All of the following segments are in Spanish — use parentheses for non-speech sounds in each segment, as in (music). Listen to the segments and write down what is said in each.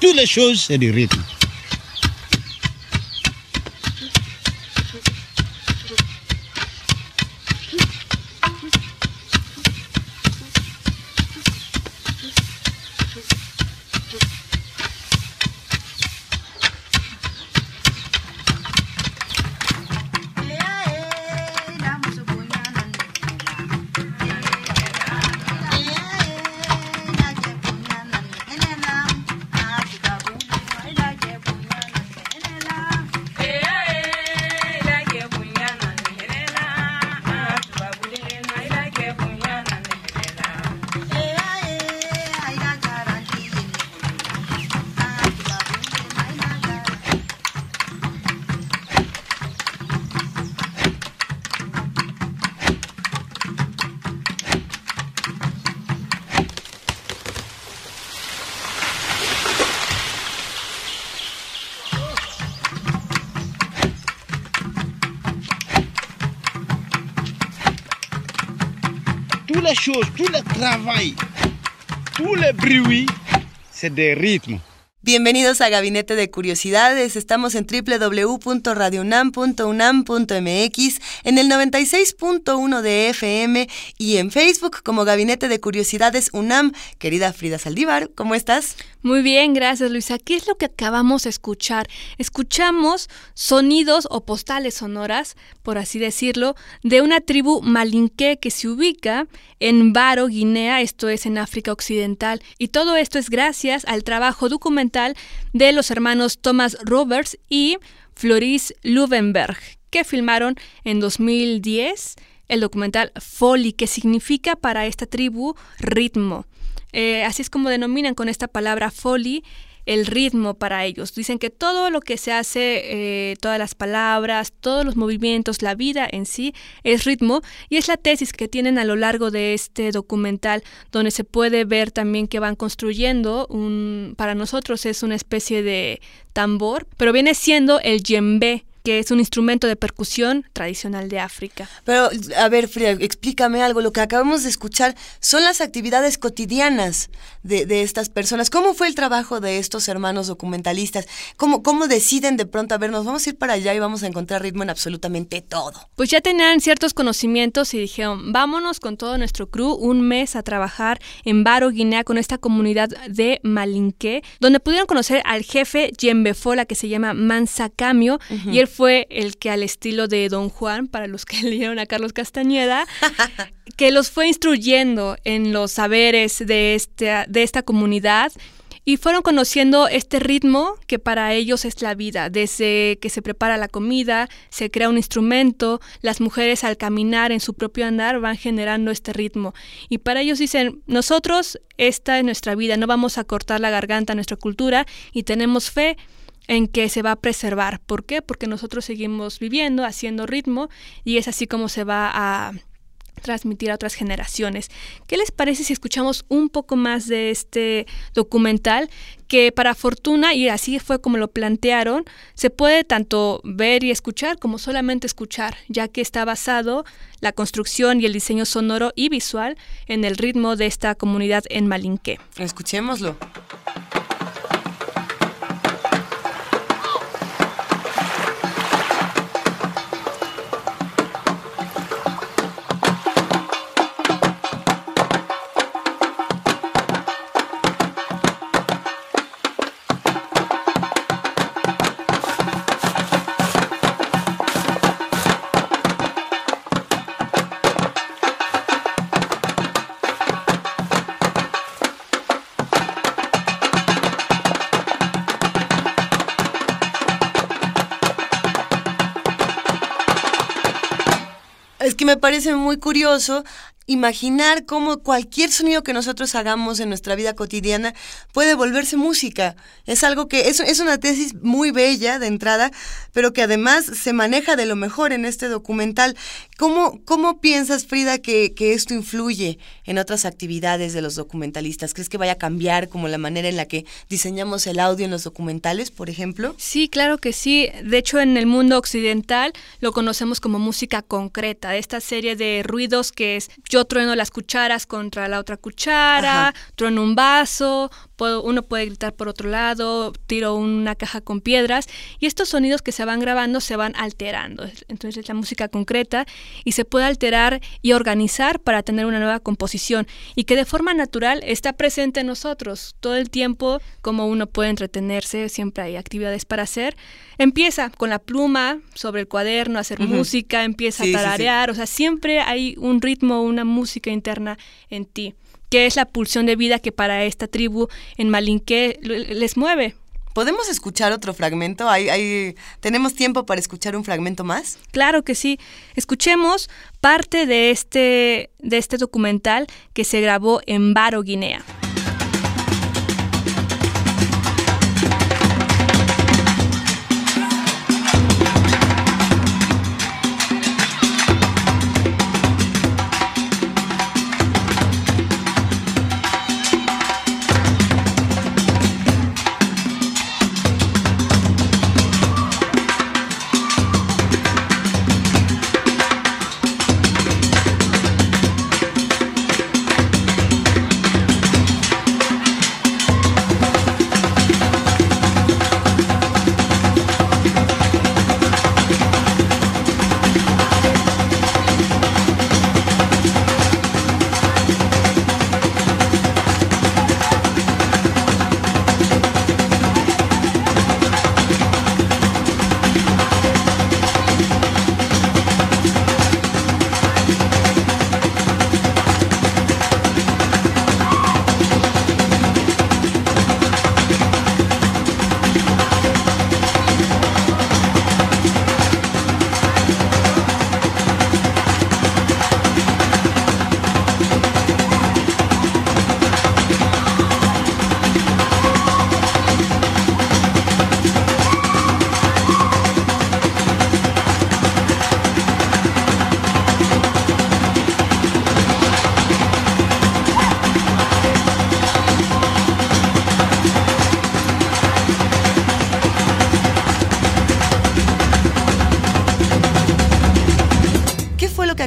Toutes les choses, c'est du rythme. Les choses, tout le travail, tout le bruit, c'est des rythmes. Bienvenidos a Gabinete de Curiosidades. Estamos en www.radionam.unam.mx, en el 96.1 de FM y en Facebook como Gabinete de Curiosidades UNAM. Querida Frida Saldívar, ¿cómo estás? Muy bien, gracias Luisa. ¿Qué es lo que acabamos de escuchar? Escuchamos sonidos o postales sonoras, por así decirlo, de una tribu malinqué que se ubica en Baro, Guinea, esto es en África Occidental. Y todo esto es gracias al trabajo documental de los hermanos Thomas Roberts y Floris Luvenberg, que filmaron en 2010 el documental Folly, que significa para esta tribu ritmo. Eh, así es como denominan con esta palabra folly el ritmo para ellos. Dicen que todo lo que se hace, eh, todas las palabras, todos los movimientos, la vida en sí es ritmo y es la tesis que tienen a lo largo de este documental donde se puede ver también que van construyendo un, para nosotros es una especie de tambor, pero viene siendo el djembe que es un instrumento de percusión tradicional de África. Pero, a ver, Frida, explícame algo. Lo que acabamos de escuchar son las actividades cotidianas de, de estas personas. ¿Cómo fue el trabajo de estos hermanos documentalistas? ¿Cómo, ¿Cómo deciden de pronto, a ver, nos vamos a ir para allá y vamos a encontrar ritmo en absolutamente todo? Pues ya tenían ciertos conocimientos y dijeron, vámonos con todo nuestro crew un mes a trabajar en Baro, Guinea, con esta comunidad de Malinqué, donde pudieron conocer al jefe Yembefola, que se llama Mansa Camio, y él fue el que al estilo de Don Juan, para los que (laughs) leyeron a Carlos Castañeda, (laughs) que los fue instruyendo en los saberes de esta, de esta comunidad y fueron conociendo este ritmo que para ellos es la vida, desde que se prepara la comida, se crea un instrumento, las mujeres al caminar en su propio andar van generando este ritmo. Y para ellos dicen, nosotros, esta es nuestra vida, no vamos a cortar la garganta a nuestra cultura y tenemos fe en que se va a preservar. ¿Por qué? Porque nosotros seguimos viviendo, haciendo ritmo y es así como se va a transmitir a otras generaciones. ¿Qué les parece si escuchamos un poco más de este documental que para fortuna, y así fue como lo plantearon, se puede tanto ver y escuchar como solamente escuchar, ya que está basado la construcción y el diseño sonoro y visual en el ritmo de esta comunidad en Malinqué. Escuchémoslo. Que me parece muy curioso imaginar cómo cualquier sonido que nosotros hagamos en nuestra vida cotidiana puede volverse música. Es algo que es, es una tesis muy bella de entrada, pero que además se maneja de lo mejor en este documental. ¿Cómo, cómo piensas, Frida, que, que esto influye en otras actividades de los documentalistas? ¿Crees que vaya a cambiar como la manera en la que diseñamos el audio en los documentales, por ejemplo? Sí, claro que sí. De hecho, en el mundo occidental lo conocemos como música concreta, esta serie de ruidos que es trueno las cucharas contra la otra cuchara, trueno un vaso, uno puede gritar por otro lado, tiro una caja con piedras y estos sonidos que se van grabando se van alterando. Entonces la música concreta y se puede alterar y organizar para tener una nueva composición y que de forma natural está presente en nosotros todo el tiempo como uno puede entretenerse, siempre hay actividades para hacer. Empieza con la pluma sobre el cuaderno, a hacer música, empieza a tararear, o sea, siempre hay un ritmo, una música interna en ti que es la pulsión de vida que para esta tribu en Malinqué les mueve. ¿Podemos escuchar otro fragmento? ¿Hay, tenemos tiempo para escuchar un fragmento más? Claro que sí. Escuchemos parte de este, de este documental que se grabó en Baro, Guinea.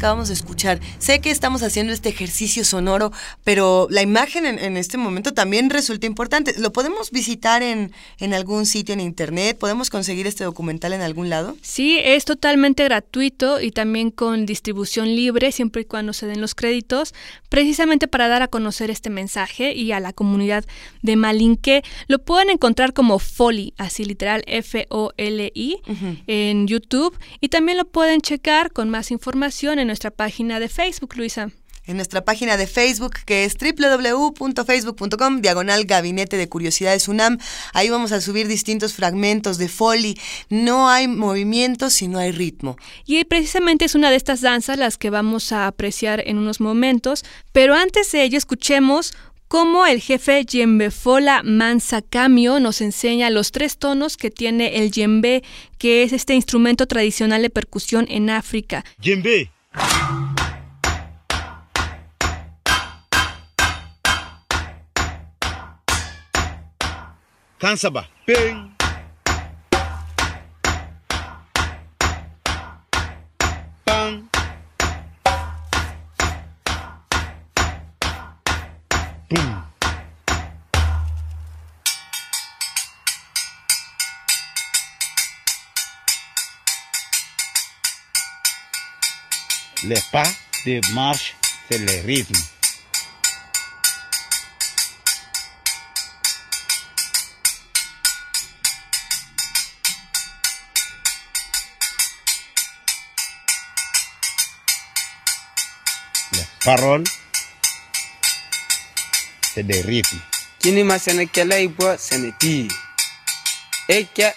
Acabamos de escuchar. Sé que estamos haciendo este ejercicio sonoro, pero la imagen en, este momento también resulta importante. ¿Lo podemos visitar en, en algún sitio en internet? ¿Podemos conseguir este documental en algún lado? Sí, es totalmente gratuito y también con distribución libre, siempre y cuando se den los créditos, precisamente para dar a conocer este mensaje y a la comunidad de Malinque. Lo pueden encontrar como Foli, así literal F-O-L-I, en YouTube y también lo pueden checar con más información en nuestra página de Facebook, Luisa en nuestra página de Facebook que es www.facebook.com diagonal gabinete de curiosidades UNAM. Ahí vamos a subir distintos fragmentos de Foley. No hay movimiento si no hay ritmo. Y precisamente es una de estas danzas las que vamos a apreciar en unos momentos, pero antes de ello escuchemos cómo el jefe Yembefola Mansa Camio nos enseña los tres tonos que tiene el yembe, que es este instrumento tradicional de percusión en África. Yembe. Kansaba. Ping. Bang. Boom. Les pas de marche, c'est le rythme. Les paroles, c'est des rythmes. kini ma sɛnɛkɛla yi bɔ sɛnɛti e kɛ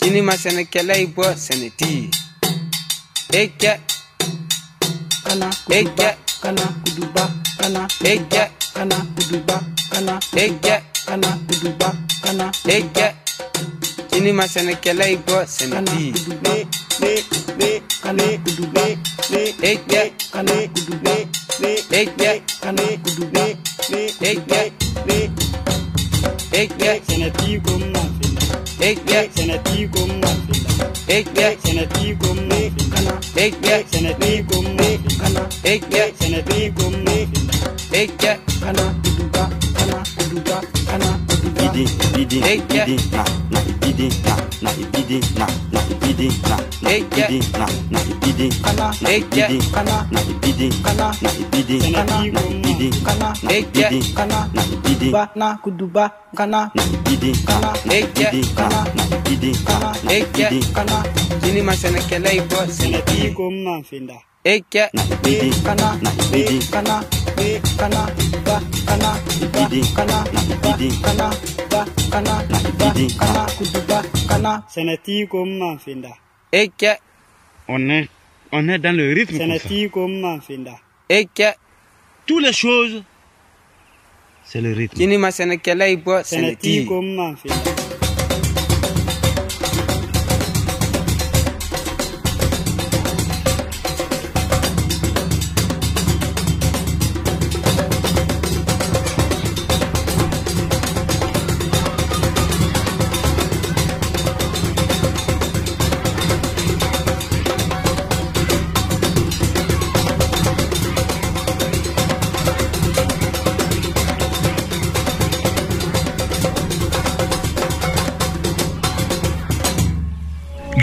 kini ma sɛnɛkɛla yi bɔ sɛnɛti Kan kuduba kana kuduba kan kana ege kana kuduba kana ege kana kuduba kana ege ini ma senadi i gɔ sɛnɛti kana kuduba ege kana kuduba ege kana kuduba ege ege senadi gomna sanadi gomma sanadi gomma sanadi gomma sanadi gomma kana iduga kana iduga kana ibidi ibidi ibidi na na ibidi na na ibidi na na ibidi na na ibidi na na ibidi kana na ibidi kana na ibidi kana na ibidi kana na ibidi kana na ibidi kana na ibidi ba na kuduba kana na ibidi on est dans le rythme toutes les choses c'est le rythme. Kini masenekela ibwa seneti. Seneti kumna.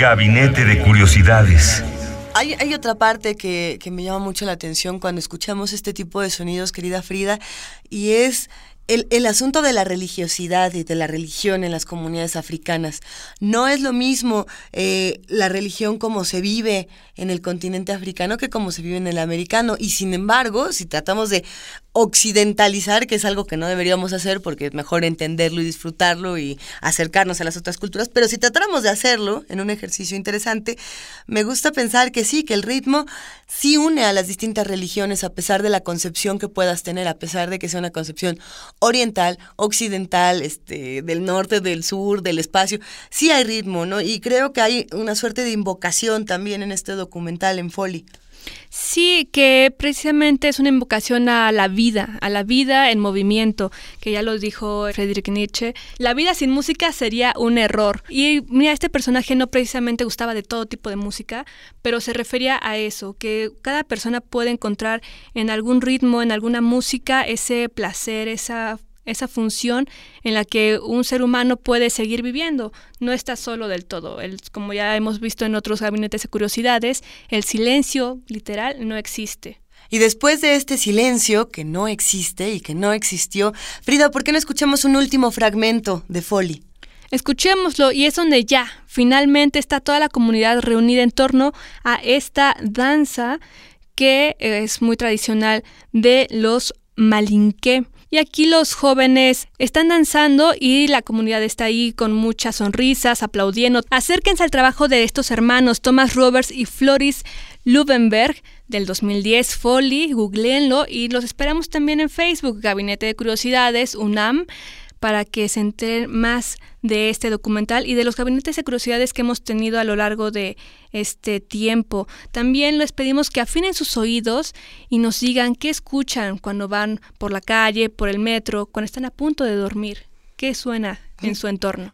Gabinete de Curiosidades. Hay, hay otra parte que, que me llama mucho la atención cuando escuchamos este tipo de sonidos, querida Frida, y es el, el asunto de la religiosidad y de la religión en las comunidades africanas. No es lo mismo eh, la religión como se vive en el continente africano que como se vive en el americano. Y sin embargo, si tratamos de occidentalizar, que es algo que no deberíamos hacer porque es mejor entenderlo y disfrutarlo y acercarnos a las otras culturas, pero si tratáramos de hacerlo en un ejercicio interesante, me gusta pensar que sí, que el ritmo sí une a las distintas religiones a pesar de la concepción que puedas tener, a pesar de que sea una concepción oriental, occidental, este, del norte, del sur, del espacio, sí hay ritmo, ¿no? Y creo que hay una suerte de invocación también en este documental en Foley. Sí, que precisamente es una invocación a la vida, a la vida en movimiento, que ya lo dijo Friedrich Nietzsche. La vida sin música sería un error. Y mira, este personaje no precisamente gustaba de todo tipo de música, pero se refería a eso, que cada persona puede encontrar en algún ritmo, en alguna música, ese placer, esa esa función en la que un ser humano puede seguir viviendo. No está solo del todo. El, como ya hemos visto en otros gabinetes de curiosidades, el silencio literal no existe. Y después de este silencio que no existe y que no existió, Frida, ¿por qué no escuchamos un último fragmento de Foley? Escuchémoslo y es donde ya finalmente está toda la comunidad reunida en torno a esta danza que es muy tradicional de los malinqué. Y aquí los jóvenes están danzando y la comunidad está ahí con muchas sonrisas, aplaudiendo. Acérquense al trabajo de estos hermanos, Thomas Roberts y Floris Lubenberg, del 2010, Foley, googleenlo y los esperamos también en Facebook, Gabinete de Curiosidades, UNAM, para que se enteren más de este documental y de los gabinetes de curiosidades que hemos tenido a lo largo de este tiempo. También les pedimos que afinen sus oídos y nos digan qué escuchan cuando van por la calle, por el metro, cuando están a punto de dormir, qué suena en su entorno.